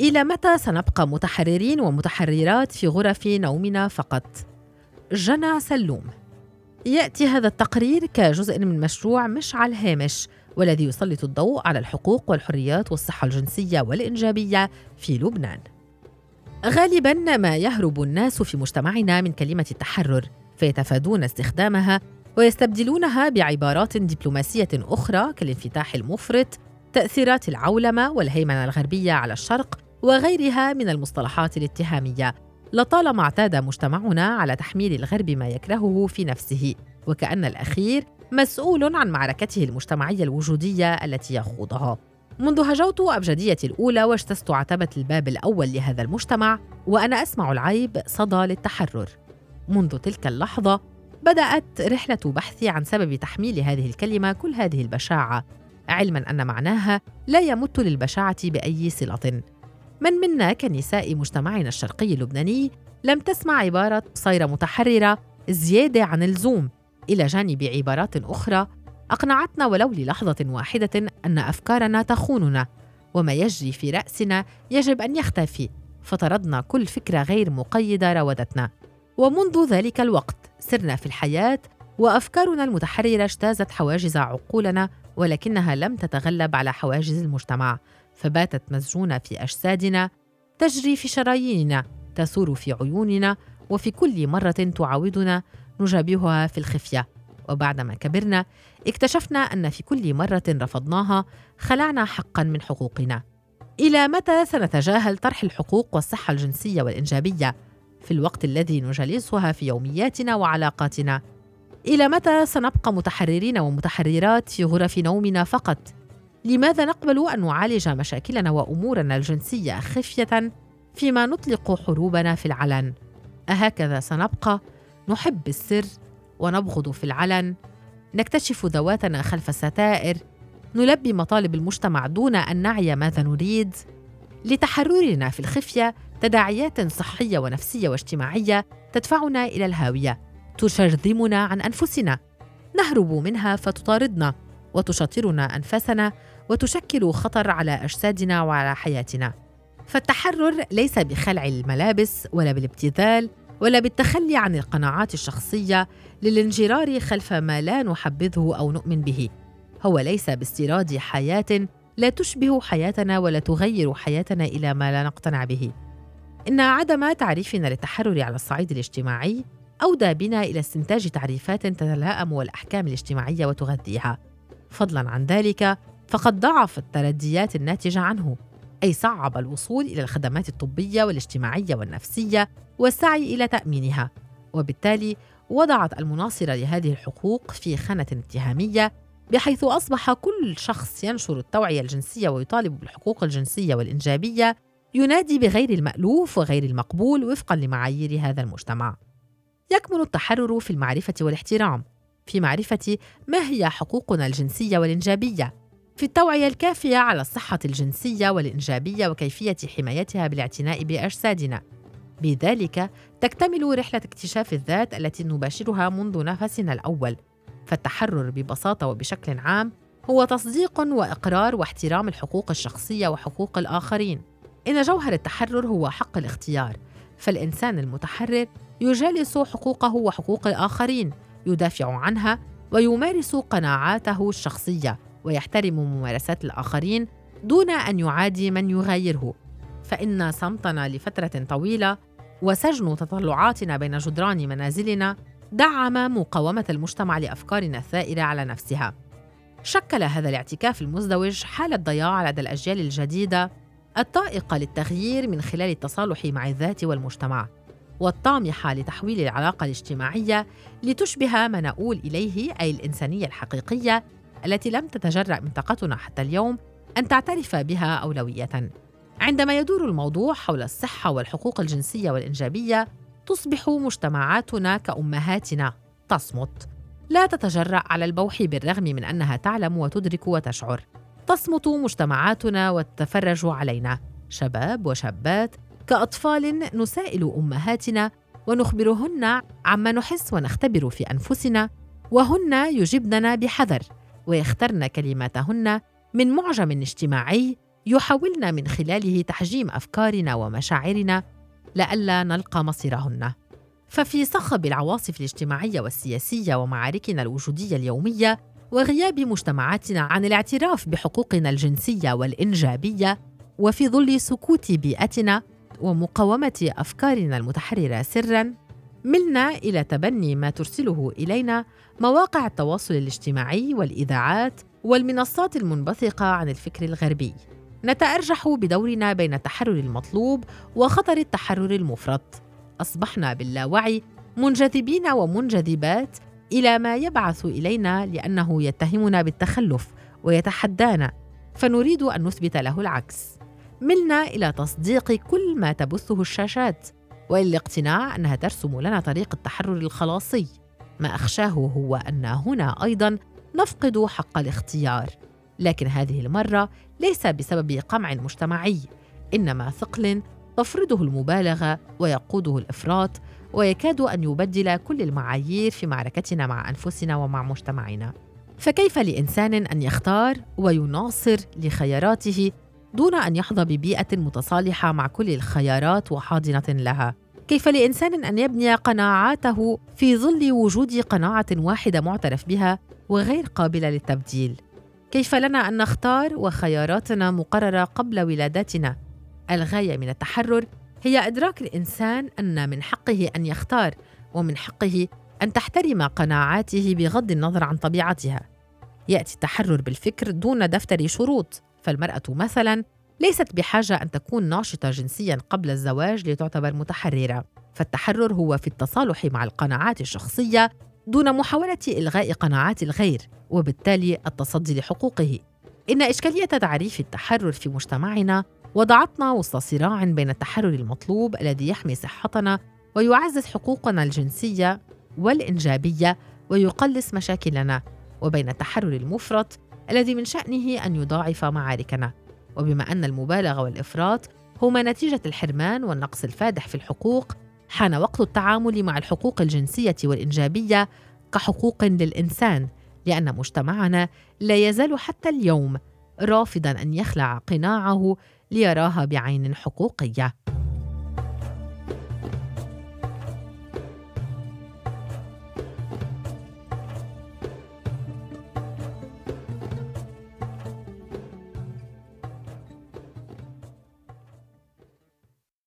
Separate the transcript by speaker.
Speaker 1: إلى متى سنبقى متحررين ومتحررات في غرف نومنا فقط؟ جنى سلوم يأتي هذا التقرير كجزء من مشروع مش على الهامش والذي يسلط الضوء على الحقوق والحريات والصحة الجنسية والإنجابية في لبنان. غالبا ما يهرب الناس في مجتمعنا من كلمة التحرر فيتفادون استخدامها ويستبدلونها بعبارات دبلوماسية أخرى كالانفتاح المفرط، تأثيرات العولمة والهيمنة الغربية على الشرق وغيرها من المصطلحات الاتهامية. لطالما اعتاد مجتمعنا على تحميل الغرب ما يكرهه في نفسه، وكأن الأخير مسؤول عن معركته المجتمعية الوجودية التي يخوضها. منذ هجوت أبجديتي الأولى واجتزت عتبة الباب الأول لهذا المجتمع وأنا أسمع العيب صدى للتحرر. منذ تلك اللحظة بدأت رحلة بحثي عن سبب تحميل هذه الكلمة كل هذه البشاعة، علما أن معناها لا يمت للبشاعة بأي صلة. من منا كنساء مجتمعنا الشرقي اللبناني لم تسمع عبارة صير متحررة زيادة عن اللزوم. إلى جانب عبارات أخرى أقنعتنا ولو للحظة واحدة أن أفكارنا تخوننا وما يجري في رأسنا يجب أن يختفي. فطردنا كل فكرة غير مقيدة راودتنا ومنذ ذلك الوقت سرنا في الحياة وأفكارنا المتحررة اجتازت حواجز عقولنا ولكنها لم تتغلب على حواجز المجتمع. فباتت مسجونة في أجسادنا تجري في شراييننا تثور في عيوننا وفي كل مرة تعاودنا نجابهها في الخفية. وبعدما كبرنا اكتشفنا أن في كل مرة رفضناها خلعنا حقا من حقوقنا. إلى متى سنتجاهل طرح الحقوق والصحة الجنسية والإنجابية؟ في الوقت الذي نجلسها في يومياتنا وعلاقاتنا. إلى متى سنبقى متحررين ومتحررات في غرف نومنا فقط؟ لماذا نقبل أن نعالج مشاكلنا وأمورنا الجنسية خفية فيما نطلق حروبنا في العلن؟ أهكذا سنبقى. نحب السر ونبغض في العلن. نكتشف ذواتنا خلف الستائر. نلبي مطالب المجتمع دون أن نعي ماذا نريد. لتحررنا في الخفية تداعيات صحية ونفسية واجتماعية تدفعنا إلى الهاوية. تشرذمنا عن أنفسنا. نهرب منها فتطاردنا. وتشاطرنا انفاسنا وتشكل خطر على أجسادنا وعلى حياتنا. فالتحرر ليس بخلع الملابس ولا بالابتذال ولا بالتخلي عن القناعات الشخصية للانجرار خلف ما لا نحبذه أو نؤمن به. هو ليس باستيراد حياة لا تشبه حياتنا ولا تغير حياتنا إلى ما لا نقتنع به. إن عدم تعريفنا للتحرر على الصعيد الاجتماعي أودى بنا إلى استنتاج تعريفات تتلائم والأحكام الاجتماعية وتغذيها. فضلا عن ذلك فقد ضعف الترديات الناتجة عنه أي صعب الوصول إلى الخدمات الطبية والاجتماعية والنفسية والسعي إلى تأمينها. وبالتالي وضعت المناصرة لهذه الحقوق في خانة اتهامية بحيث أصبح كل شخص ينشر التوعية الجنسية ويطالب بالحقوق الجنسية والإنجابية ينادي بغير المألوف وغير المقبول وفقا لمعايير هذا المجتمع. يكمن التحرر في المعرفة والاحترام. في معرفة ما هي حقوقنا الجنسية والإنجابية. في التوعية الكافية على الصحة الجنسية والإنجابية وكيفية حمايتها بالاعتناء بأجسادنا. بذلك تكتمل رحلة اكتشاف الذات التي نباشرها منذ نفسنا الأول. فالتحرر ببساطة وبشكل عام هو تصديق وإقرار واحترام الحقوق الشخصية وحقوق الآخرين. إن جوهر التحرر هو حق الاختيار فالإنسان المتحرر يجالس حقوقه وحقوق الآخرين يدافع عنها ويمارس قناعاته الشخصية ويحترم ممارسات الآخرين دون أن يعادي من يغايره. فإن صمتنا لفترة طويلة وسجن تطلعاتنا بين جدران منازلنا دعم مقاومة المجتمع لأفكارنا الثائرة على نفسها. شكل هذا الاعتكاف المزدوج حالة ضياع لدى الأجيال الجديدة الطائقة للتغيير من خلال التصالح مع الذات والمجتمع. والطامحه لتحويل العلاقة الاجتماعية لتشبه ما نؤول إليه أي الإنسانية الحقيقية التي لم تتجرأ منطقتنا حتى اليوم أن تعترف بها أولوية. عندما يدور الموضوع حول الصحة والحقوق الجنسية والإنجابية تصبح مجتمعاتنا كأمهاتنا تصمت. لا تتجرأ على البوح بالرغم من أنها تعلم وتدرك وتشعر. تصمت مجتمعاتنا وتتفرج علينا. شباب وشابات كأطفال نسائل أمهاتنا ونخبرهن عما نحس ونختبر في أنفسنا وهن يجبننا بحذر ويخترن كلماتهن من معجم اجتماعي يحاولن من خلاله تحجيم أفكارنا ومشاعرنا لئلا نلقى مصيرهن. ففي صخب العواصف الاجتماعية والسياسية ومعاركنا الوجودية اليومية وغياب مجتمعاتنا عن الاعتراف بحقوقنا الجنسية والإنجابية وفي ظل سكوت بيئتنا ومقاومة أفكارنا المتحررة سرا ملنا إلى تبني ما ترسله إلينا مواقع التواصل الاجتماعي والإذاعات والمنصات المنبثقة عن الفكر الغربي. نتأرجح بدورنا بين التحرر المطلوب وخطر التحرر المفرط. أصبحنا باللاوعي منجذبين ومنجذبات إلى ما يبعث إلينا لأنه يتهمنا بالتخلف ويتحدانا فنريد أن نثبت له العكس. ملنا إلى تصديق كل ما تبثه الشاشات. والى الاقتناع أنها ترسم لنا طريق التحرر الخلاصي. ما أخشاه هو أن هنا أيضا نفقد حق الاختيار. لكن هذه المرة ليس بسبب قمع مجتمعي إنما ثقل تفرضه المبالغة ويقوده الإفراط ويكاد أن يبدل كل المعايير في معركتنا مع أنفسنا ومع مجتمعنا. فكيف لإنسان أن يختار ويناصر لخياراته دون أن يحظى ببيئة متصالحة مع كل الخيارات وحاضنة لها. كيف لإنسان أن يبني قناعاته في ظل وجود قناعة واحدة معترف بها وغير قابلة للتبديل؟ كيف لنا أن نختار وخياراتنا مقررة قبل ولادتنا الغاية من التحرر هي إدراك الإنسان أن من حقه أن يختار ومن حقه أن تحترم قناعاته بغض النظر عن طبيعتها. يأتي التحرر بالفكر دون دفتر شروط. فالمرأة مثلا ليست بحاجة أن تكون ناشطة جنسيا قبل الزواج لتعتبر متحررة فالتحرر هو في التصالح مع القناعات الشخصية دون محاولة إلغاء قناعات الغير وبالتالي التصدي لحقوقه. إن إشكالية تعريف التحرر في مجتمعنا وضعتنا وسط صراع بين التحرر المطلوب الذي يحمي صحتنا ويعزز حقوقنا الجنسية والإنجابية ويقلص مشاكلنا وبين التحرر المفرط الذي من شأنه أن يضاعف معاركنا. وبما أن المبالغة والإفراط هما نتيجة الحرمان والنقص الفادح في الحقوق حان وقت التعامل مع الحقوق الجنسية والإنجابية كحقوق للإنسان لأن مجتمعنا لا يزال حتى اليوم رافضا أن يخلع قناعه ليراها بعين حقوقية.